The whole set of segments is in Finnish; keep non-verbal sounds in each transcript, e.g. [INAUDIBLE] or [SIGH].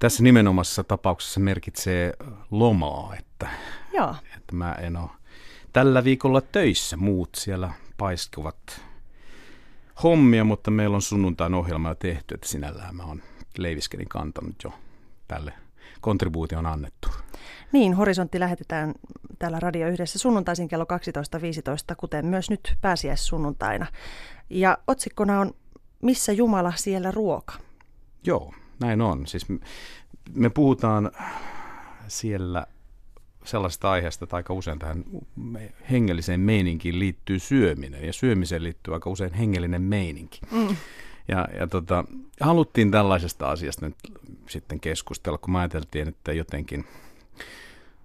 tässä nimenomaisessa tapauksessa merkitsee lomaa, että, Joo. että mä en ole tällä viikolla töissä. Muut siellä paiskuvat hommia, mutta meillä on sunnuntain ohjelma jo tehty, että sinällään mä oon leiviskelin kantanut jo tälle kontribuution annettu. Niin, Horisontti lähetetään täällä Radio Yhdessä sunnuntaisin kello 12.15, kuten myös nyt pääsiäissunnuntaina. Ja otsikkona on Missä Jumala siellä ruoka? Joo, näin on. Siis me, puhutaan siellä sellaisesta aiheesta, että aika usein tähän hengelliseen meininkiin liittyy syöminen, ja syömiseen liittyy aika usein hengellinen meininki. Mm. Ja, ja tota, haluttiin tällaisesta asiasta nyt sitten keskustella, kun mä ajateltiin, että jotenkin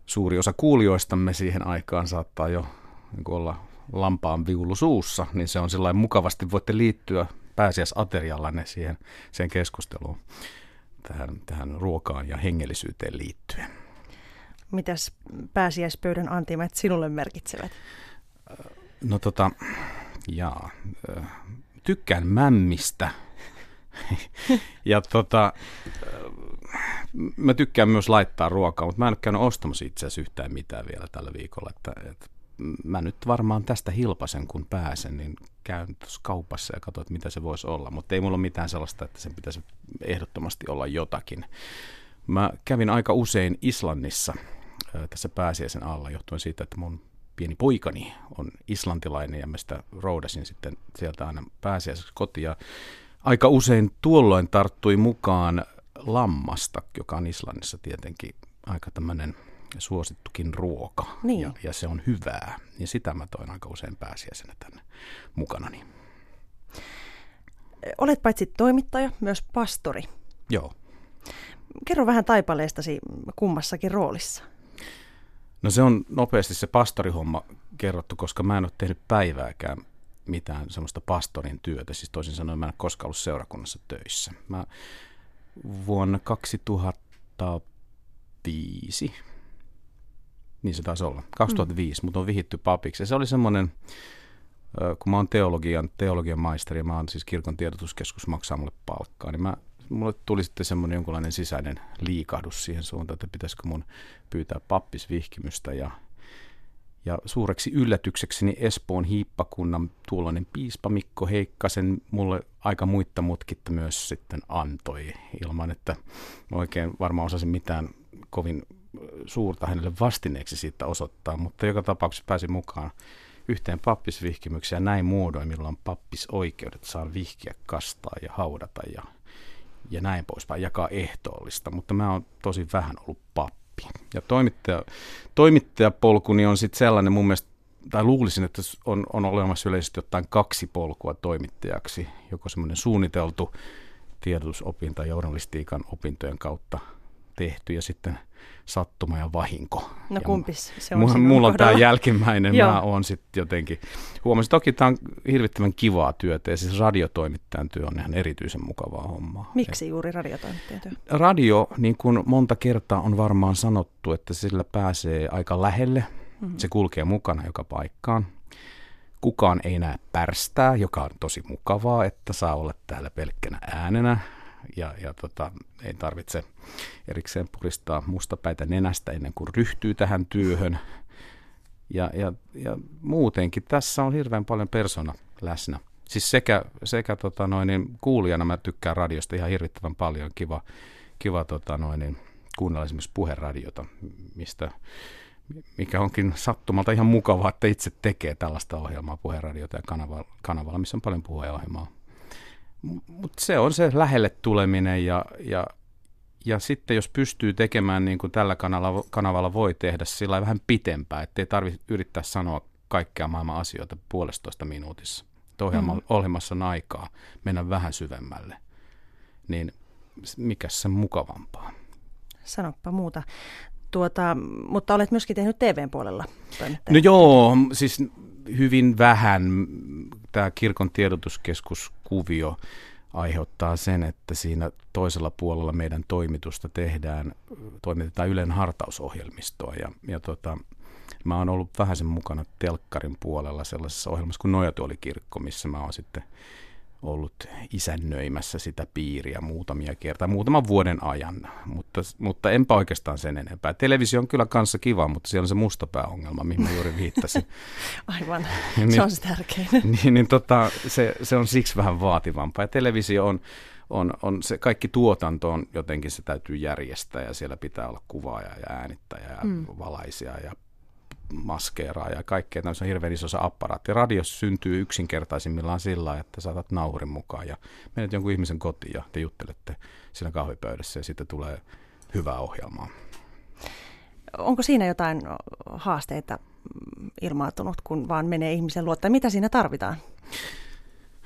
suuri osa kuulijoistamme siihen aikaan saattaa jo niin olla lampaan viulu suussa, niin se on sellainen mukavasti, voitte liittyä pääsiäisateriallanne siihen, siihen keskusteluun tähän, tähän ruokaan ja hengellisyyteen liittyen. Mitäs pääsiäispöydän antimet sinulle merkitsevät? No tota, jaa, tykkään mämmistä. [LAUGHS] ja tota, mä tykkään myös laittaa ruokaa, mutta mä en ole käynyt ostamassa itse asiassa yhtään mitään vielä tällä viikolla. Että, että mä nyt varmaan tästä hilpasen, kun pääsen, niin käyn tuossa kaupassa ja katson, että mitä se voisi olla. Mutta ei mulla ole mitään sellaista, että sen pitäisi ehdottomasti olla jotakin. Mä kävin aika usein Islannissa tässä pääsiäisen alla, johtuen siitä, että mun pieni poikani on islantilainen ja mä sitä roudasin sitten sieltä aina pääsiäiseksi kotiin. aika usein tuolloin tarttui mukaan lammasta, joka on Islannissa tietenkin aika tämmöinen suosittukin ruoka. Niin. Ja, ja se on hyvää. Ja sitä mä toin aika usein pääsiäisenä tänne mukanani. Olet paitsi toimittaja, myös pastori. Joo. Kerro vähän taipaleestasi kummassakin roolissa. No se on nopeasti se pastorihomma kerrottu, koska mä en ole tehnyt päivääkään mitään semmoista pastorin työtä. Siis toisin sanoen mä en ole koskaan ollut seurakunnassa töissä. Mä vuonna 2005, niin se taisi olla, 2005, mm. mutta on vihitty papiksi. Ja se oli semmoinen, kun mä oon teologian, teologian maisteri mä oon siis kirkon tiedotuskeskus maksaa mulle palkkaa, niin mä mulle tuli sitten semmoinen jonkunlainen sisäinen liikahdus siihen suuntaan, että pitäisikö mun pyytää pappisvihkimystä ja, ja suureksi yllätyksekseni Espoon hiippakunnan tuollainen piispa Mikko Heikkasen mulle aika muitta mutkitta myös sitten antoi ilman, että oikein varmaan osasin mitään kovin suurta hänelle vastineeksi siitä osoittaa, mutta joka tapauksessa pääsin mukaan yhteen pappisvihkimykseen. Ja näin muodoin, milloin pappisoikeudet, saa vihkiä, kastaa ja haudata ja ja näin poispäin, jakaa ehtoollista, mutta mä oon tosi vähän ollut pappi. Ja toimittaja, toimittajapolkuni on sitten sellainen mun mielestä, tai luulisin, että on, on olemassa yleisesti jotain kaksi polkua toimittajaksi, joko semmoinen suunniteltu tiedotusopinta journalistiikan opintojen kautta tehty. Ja sitten sattuma ja vahinko. No kumpis se on Mulla, mulla on tämä jälkimmäinen, mä oon sitten jotenkin, huomasin, toki tämä on hirvittävän kivaa työtä ja siis radiotoimittajan työ on ihan erityisen mukavaa hommaa. Miksi juuri radiotoimittajan työ? Radio, niin kuin monta kertaa on varmaan sanottu, että sillä pääsee aika lähelle, mm-hmm. se kulkee mukana joka paikkaan. Kukaan ei näe pärstää, joka on tosi mukavaa, että saa olla täällä pelkkänä äänenä ja, ja tota, ei tarvitse erikseen puristaa mustapäitä nenästä ennen kuin ryhtyy tähän työhön. Ja, ja, ja muutenkin tässä on hirveän paljon persona läsnä. Siis sekä, sekä tota noin, niin kuulijana mä tykkään radiosta ihan hirvittävän paljon. Kiva, kiva tota noin, niin kuunnella esimerkiksi puheradiota, mistä, mikä onkin sattumalta ihan mukavaa, että itse tekee tällaista ohjelmaa, puheradiota ja kanavalla, kanavalla missä on paljon puheohjelmaa mutta se on se lähelle tuleminen ja, ja, ja sitten jos pystyy tekemään niin kuin tällä kanavalla, kanavalla voi tehdä sillä vähän pitempään, ettei tarvitse yrittää sanoa kaikkea maailman asioita puolestoista minuutissa. Ohjelma, mm-hmm. ohjelmassa on aikaa mennä vähän syvemmälle, niin mikä se mukavampaa? Sanoppa muuta. Tuota, mutta olet myöskin tehnyt TVn puolella No joo, siis hyvin vähän tämä kirkon tiedotuskeskuskuvio aiheuttaa sen, että siinä toisella puolella meidän toimitusta tehdään, toimitetaan Ylen hartausohjelmistoa. Ja, ja tota, mä oon ollut vähän sen mukana telkkarin puolella sellaisessa ohjelmassa kuin Nojatuolikirkko, missä mä oon sitten ollut isännöimässä sitä piiriä muutamia kertaa, muutaman vuoden ajan, mutta, mutta enpä oikeastaan sen enempää. Televisio on kyllä kanssa kiva, mutta siellä on se mustapääongelma, mihin mä juuri viittasin. [LAUGHS] Aivan, [LAUGHS] niin, se on se tärkein. [LAUGHS] Niin, niin tota, se, se on siksi vähän vaativampaa. Ja televisio on, on, on se kaikki tuotanto on jotenkin se täytyy järjestää ja siellä pitää olla kuvaaja ja äänittäjä ja mm. valaisia ja maskeeraa ja kaikkea. On hirveän iso apparaatti. Radio syntyy yksinkertaisimmillaan sillä, että saatat nauhurin mukaan ja menet jonkun ihmisen kotiin ja te juttelette siinä kahvipöydässä ja sitten tulee hyvää ohjelmaa. Onko siinä jotain haasteita ilmaantunut, kun vaan menee ihmisen luottaa? Mitä siinä tarvitaan?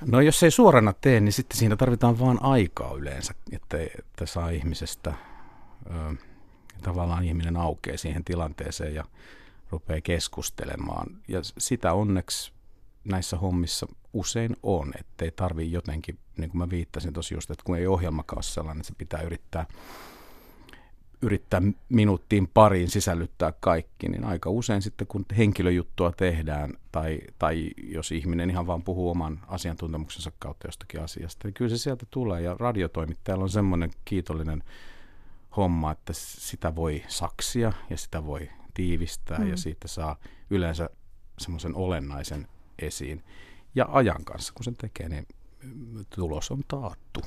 No jos ei suorana tee, niin sitten siinä tarvitaan vaan aikaa yleensä, että, että saa ihmisestä, ö, tavallaan ihminen aukeaa siihen tilanteeseen ja rupeaa keskustelemaan. Ja sitä onneksi näissä hommissa usein on, ettei tarvi jotenkin, niin kuin mä viittasin tosi just, että kun ei ohjelmakaan sellainen, se pitää yrittää, yrittää minuuttiin pariin sisällyttää kaikki, niin aika usein sitten kun henkilöjuttua tehdään tai, tai jos ihminen ihan vaan puhuu oman asiantuntemuksensa kautta jostakin asiasta, niin kyllä se sieltä tulee ja radiotoimittajalla on semmoinen kiitollinen homma, että sitä voi saksia ja sitä voi tiivistää mm. ja siitä saa yleensä semmoisen olennaisen esiin. Ja ajan kanssa, kun sen tekee, niin tulos on taattu.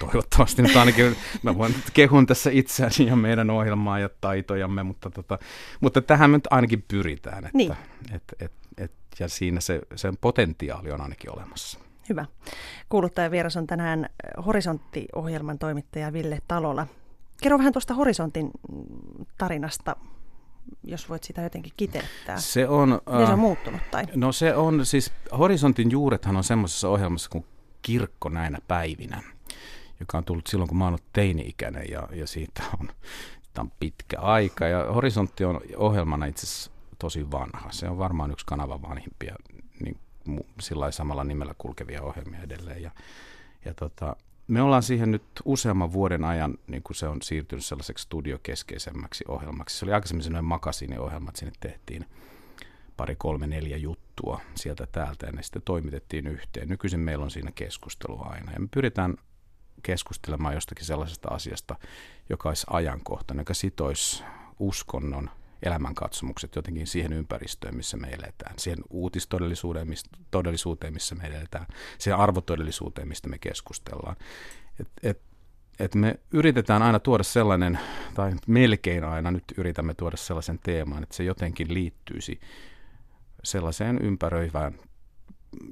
Toivottavasti nyt ainakin, mä voin kehun tässä itseäni ja meidän ohjelmaa ja taitojamme, mutta, tota, mutta tähän me nyt ainakin pyritään. Että, niin. et, et, et, ja siinä se, sen potentiaali on ainakin olemassa. Hyvä. Kuuluttaja vieras on tänään Horisontti-ohjelman toimittaja Ville Talola. Kerro vähän tuosta Horisontin tarinasta jos voit sitä jotenkin kiteyttää. Se on... Miten se on äh, muuttunut? Tai? No se on siis, Horisontin juurethan on semmoisessa ohjelmassa kuin Kirkko näinä päivinä, joka on tullut silloin, kun mä oon teini-ikäinen ja, ja siitä on, on pitkä aika. Ja Horisontti on ohjelmana itse asiassa tosi vanha. Se on varmaan yksi kanavan vanhimpia niin, sillä samalla nimellä kulkevia ohjelmia edelleen. Ja, ja tota, me ollaan siihen nyt useamman vuoden ajan, niin kuin se on siirtynyt sellaiseksi studiokeskeisemmäksi ohjelmaksi. Se oli aikaisemmin sellainen että sinne tehtiin pari, kolme, neljä juttua sieltä täältä ja ne sitten toimitettiin yhteen. Nykyisin meillä on siinä keskustelua aina ja me pyritään keskustelemaan jostakin sellaisesta asiasta, joka olisi ajankohtainen, joka sitoisi uskonnon elämänkatsomukset jotenkin siihen ympäristöön, missä me eletään, siihen uutistodellisuuteen, todellisuuteen, missä me eletään, siihen arvotodellisuuteen, mistä me keskustellaan. Et, et, et me yritetään aina tuoda sellainen, tai melkein aina nyt yritämme tuoda sellaisen teeman, että se jotenkin liittyisi sellaiseen ympäröivään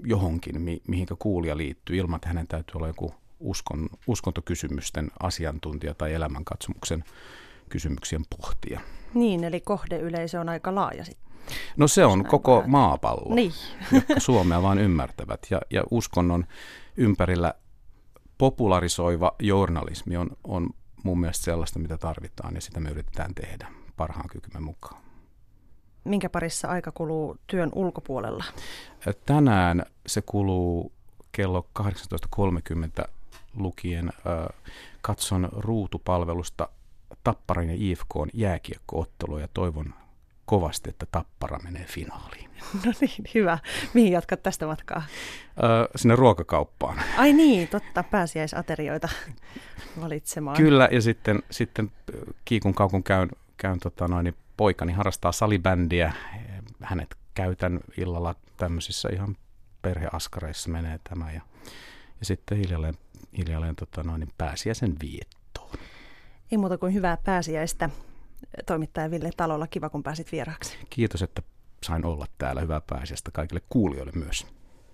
johonkin, mi, mihinkä kuulija liittyy, ilman että hänen täytyy olla joku uskon, uskontokysymysten asiantuntija tai elämänkatsomuksen kysymyksien pohtia. Niin, eli kohdeyleisö on aika laaja sitten. No se on koko maapallo, niin. [LAUGHS] jotka Suomea vaan ymmärtävät. Ja, ja uskonnon ympärillä popularisoiva journalismi on, on mun mielestä sellaista, mitä tarvitaan, ja sitä me yritetään tehdä parhaan kykymme mukaan. Minkä parissa aika kuluu työn ulkopuolella? Tänään se kuluu kello 18.30 lukien. Katson ruutupalvelusta Tapparan ja IFK on jääkiekkoottelu ja toivon kovasti, että Tappara menee finaaliin. [LAUGHS] No niin, hyvä. Mihin jatkat tästä matkaa? Öö, sinne ruokakauppaan. Ai niin, totta, pääsiäisaterioita [LAUGHS] valitsemaan. Kyllä, ja sitten, sitten kiikun kaukun käyn, käyn tota noin, niin poikani harrastaa salibändiä. Hänet käytän illalla tämmöisissä ihan perheaskareissa menee tämä. Ja, ja sitten hiljalleen, hiljalleen tota noin, niin pääsiäisen viettoon. Ei muuta kuin hyvää pääsiäistä toimittaja Ville Talolla. Kiva, kun pääsit vieraaksi. Kiitos, että sain olla täällä. Hyvää pääsiäistä kaikille kuulijoille myös.